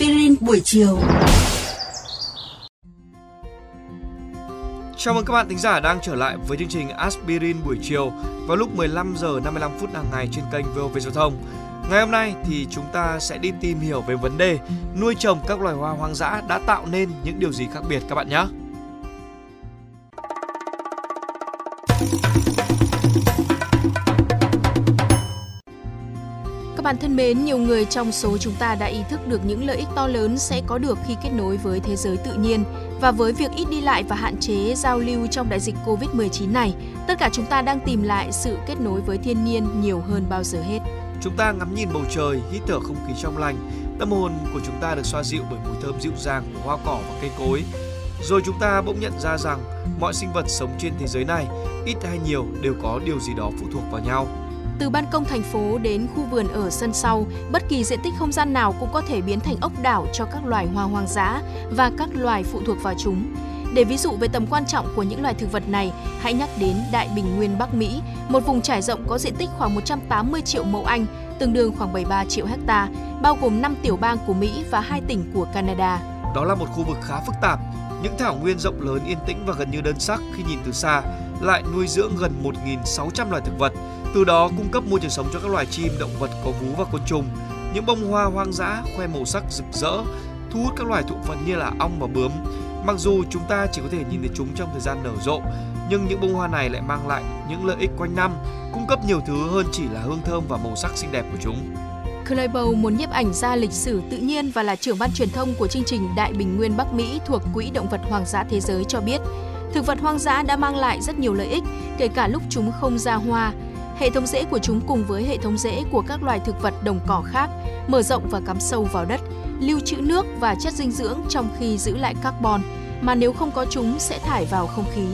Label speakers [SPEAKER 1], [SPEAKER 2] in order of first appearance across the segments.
[SPEAKER 1] Aspirin buổi chiều.
[SPEAKER 2] Chào mừng các bạn thính giả đang trở lại với chương trình Aspirin buổi chiều vào lúc 15 giờ 55 phút hàng ngày trên kênh VOV Giao thông. Ngày hôm nay thì chúng ta sẽ đi tìm hiểu về vấn đề nuôi trồng các loài hoa hoang dã đã tạo nên những điều gì khác biệt các bạn nhé.
[SPEAKER 3] Bạn thân mến, nhiều người trong số chúng ta đã ý thức được những lợi ích to lớn sẽ có được khi kết nối với thế giới tự nhiên. Và với việc ít đi lại và hạn chế giao lưu trong đại dịch Covid-19 này, tất cả chúng ta đang tìm lại sự kết nối với thiên nhiên nhiều hơn bao giờ hết.
[SPEAKER 2] Chúng ta ngắm nhìn bầu trời, hít thở không khí trong lành, tâm hồn của chúng ta được xoa dịu bởi mùi thơm dịu dàng của hoa cỏ và cây cối. Rồi chúng ta bỗng nhận ra rằng mọi sinh vật sống trên thế giới này, ít hay nhiều đều có điều gì đó phụ thuộc vào nhau.
[SPEAKER 3] Từ ban công thành phố đến khu vườn ở sân sau, bất kỳ diện tích không gian nào cũng có thể biến thành ốc đảo cho các loài hoa hoang dã và các loài phụ thuộc vào chúng. Để ví dụ về tầm quan trọng của những loài thực vật này, hãy nhắc đến Đại Bình Nguyên Bắc Mỹ, một vùng trải rộng có diện tích khoảng 180 triệu mẫu Anh, tương đương khoảng 73 triệu hecta, bao gồm 5 tiểu bang của Mỹ và 2 tỉnh của Canada.
[SPEAKER 2] Đó là một khu vực khá phức tạp, những thảo nguyên rộng lớn yên tĩnh và gần như đơn sắc khi nhìn từ xa, lại nuôi dưỡng gần 1.600 loài thực vật, từ đó cung cấp môi trường sống cho các loài chim, động vật có vú và côn trùng. Những bông hoa hoang dã khoe màu sắc rực rỡ, thu hút các loài thụ phấn như là ong và bướm. Mặc dù chúng ta chỉ có thể nhìn thấy chúng trong thời gian nở rộ, nhưng những bông hoa này lại mang lại những lợi ích quanh năm, cung cấp nhiều thứ hơn chỉ là hương thơm và màu sắc xinh đẹp của chúng.
[SPEAKER 3] Kleibow, một nhiếp ảnh gia lịch sử tự nhiên và là trưởng ban truyền thông của chương trình Đại Bình Nguyên Bắc Mỹ thuộc Quỹ Động vật Hoang dã Thế giới cho biết, thực vật hoang dã đã mang lại rất nhiều lợi ích, kể cả lúc chúng không ra hoa. Hệ thống rễ của chúng cùng với hệ thống rễ của các loài thực vật đồng cỏ khác mở rộng và cắm sâu vào đất, lưu trữ nước và chất dinh dưỡng trong khi giữ lại carbon, mà nếu không có chúng sẽ thải vào không khí.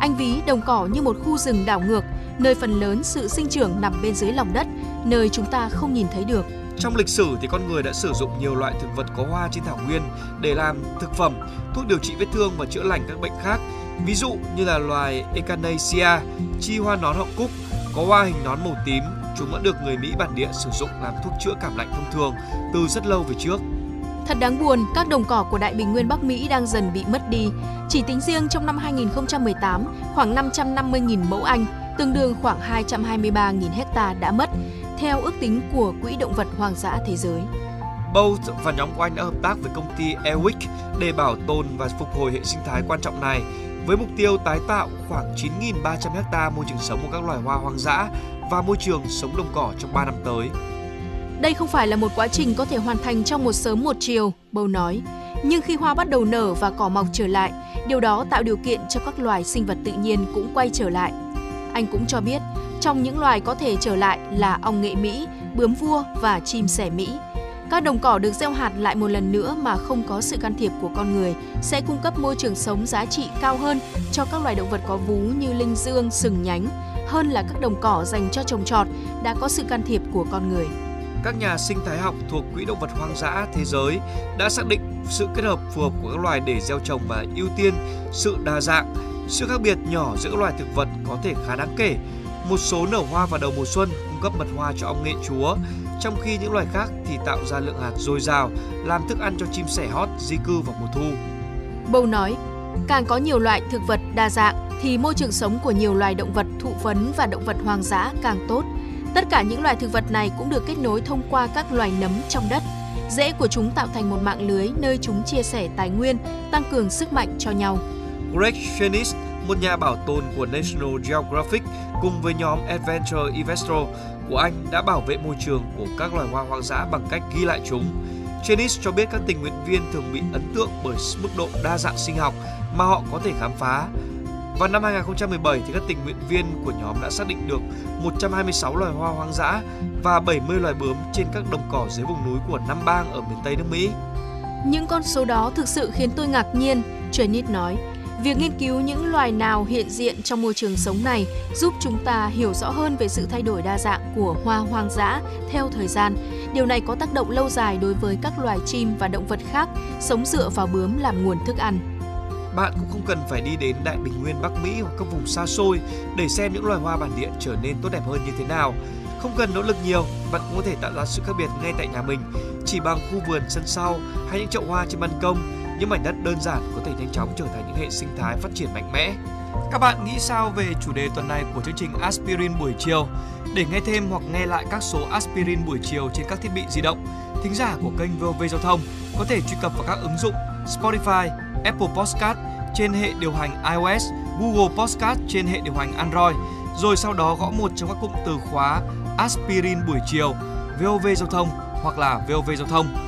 [SPEAKER 3] Anh ví đồng cỏ như một khu rừng đảo ngược, nơi phần lớn sự sinh trưởng nằm bên dưới lòng đất, nơi chúng ta không nhìn thấy được.
[SPEAKER 2] Trong lịch sử thì con người đã sử dụng nhiều loại thực vật có hoa trên thảo nguyên để làm thực phẩm, thuốc điều trị vết thương và chữa lành các bệnh khác. Ví dụ như là loài Echinacea, chi hoa nón họ cúc, có hoa hình nón màu tím, chúng đã được người Mỹ bản địa sử dụng làm thuốc chữa cảm lạnh thông thường từ rất lâu về trước.
[SPEAKER 3] Thật đáng buồn, các đồng cỏ của Đại Bình Nguyên Bắc Mỹ đang dần bị mất đi. Chỉ tính riêng trong năm 2018, khoảng 550.000 mẫu Anh, tương đương khoảng 223.000 hecta đã mất, theo ước tính của Quỹ Động vật Hoang dã Thế giới.
[SPEAKER 2] Bolt và nhóm của anh đã hợp tác với công ty Airwick để bảo tồn và phục hồi hệ sinh thái quan trọng này với mục tiêu tái tạo khoảng 9.300 ha môi trường sống của các loài hoa hoang dã và môi trường sống đồng cỏ trong 3 năm tới.
[SPEAKER 3] Đây không phải là một quá trình có thể hoàn thành trong một sớm một chiều, Bầu nói. Nhưng khi hoa bắt đầu nở và cỏ mọc trở lại, điều đó tạo điều kiện cho các loài sinh vật tự nhiên cũng quay trở lại. Anh cũng cho biết, trong những loài có thể trở lại là ong nghệ Mỹ, bướm vua và chim sẻ Mỹ. Các đồng cỏ được gieo hạt lại một lần nữa mà không có sự can thiệp của con người sẽ cung cấp môi trường sống giá trị cao hơn cho các loài động vật có vú như linh dương, sừng nhánh, hơn là các đồng cỏ dành cho trồng trọt đã có sự can thiệp của con người.
[SPEAKER 2] Các nhà sinh thái học thuộc Quỹ động vật hoang dã thế giới đã xác định sự kết hợp phù hợp của các loài để gieo trồng và ưu tiên sự đa dạng. Sự khác biệt nhỏ giữa các loài thực vật có thể khá đáng kể. Một số nở hoa vào đầu mùa xuân cung cấp mật hoa cho ong nghệ chúa, trong khi những loài khác thì tạo ra lượng hạt dồi dào, làm thức ăn cho chim sẻ hót di cư vào mùa thu.
[SPEAKER 3] Bầu nói, càng có nhiều loại thực vật đa dạng thì môi trường sống của nhiều loài động vật thụ phấn và động vật hoang dã càng tốt. Tất cả những loài thực vật này cũng được kết nối thông qua các loài nấm trong đất. Rễ của chúng tạo thành một mạng lưới nơi chúng chia sẻ tài nguyên, tăng cường sức mạnh cho nhau.
[SPEAKER 2] Greg Chenis, một nhà bảo tồn của National Geographic cùng với nhóm Adventure Investor của Anh đã bảo vệ môi trường của các loài hoa hoang dã bằng cách ghi lại chúng. Chenis cho biết các tình nguyện viên thường bị ấn tượng bởi mức độ đa dạng sinh học mà họ có thể khám phá. Vào năm 2017 thì các tình nguyện viên của nhóm đã xác định được 126 loài hoa hoang dã và 70 loài bướm trên các đồng cỏ dưới vùng núi của năm bang ở miền Tây nước Mỹ.
[SPEAKER 3] Những con số đó thực sự khiến tôi ngạc nhiên, Chenis nói. Việc nghiên cứu những loài nào hiện diện trong môi trường sống này giúp chúng ta hiểu rõ hơn về sự thay đổi đa dạng của hoa hoang dã theo thời gian. Điều này có tác động lâu dài đối với các loài chim và động vật khác sống dựa vào bướm làm nguồn thức ăn.
[SPEAKER 2] Bạn cũng không cần phải đi đến Đại Bình Nguyên Bắc Mỹ hoặc các vùng xa xôi để xem những loài hoa bản địa trở nên tốt đẹp hơn như thế nào. Không cần nỗ lực nhiều, bạn cũng có thể tạo ra sự khác biệt ngay tại nhà mình, chỉ bằng khu vườn sân sau hay những chậu hoa trên ban công. Những mảnh đất đơn giản có thể nhanh chóng trở thành những hệ sinh thái phát triển mạnh mẽ. Các bạn nghĩ sao về chủ đề tuần này của chương trình Aspirin buổi chiều? Để nghe thêm hoặc nghe lại các số Aspirin buổi chiều trên các thiết bị di động, thính giả của kênh VOV Giao thông có thể truy cập vào các ứng dụng Spotify, Apple Podcast trên hệ điều hành iOS, Google Podcast trên hệ điều hành Android, rồi sau đó gõ một trong các cụm từ khóa Aspirin buổi chiều, VOV Giao thông hoặc là VOV Giao thông.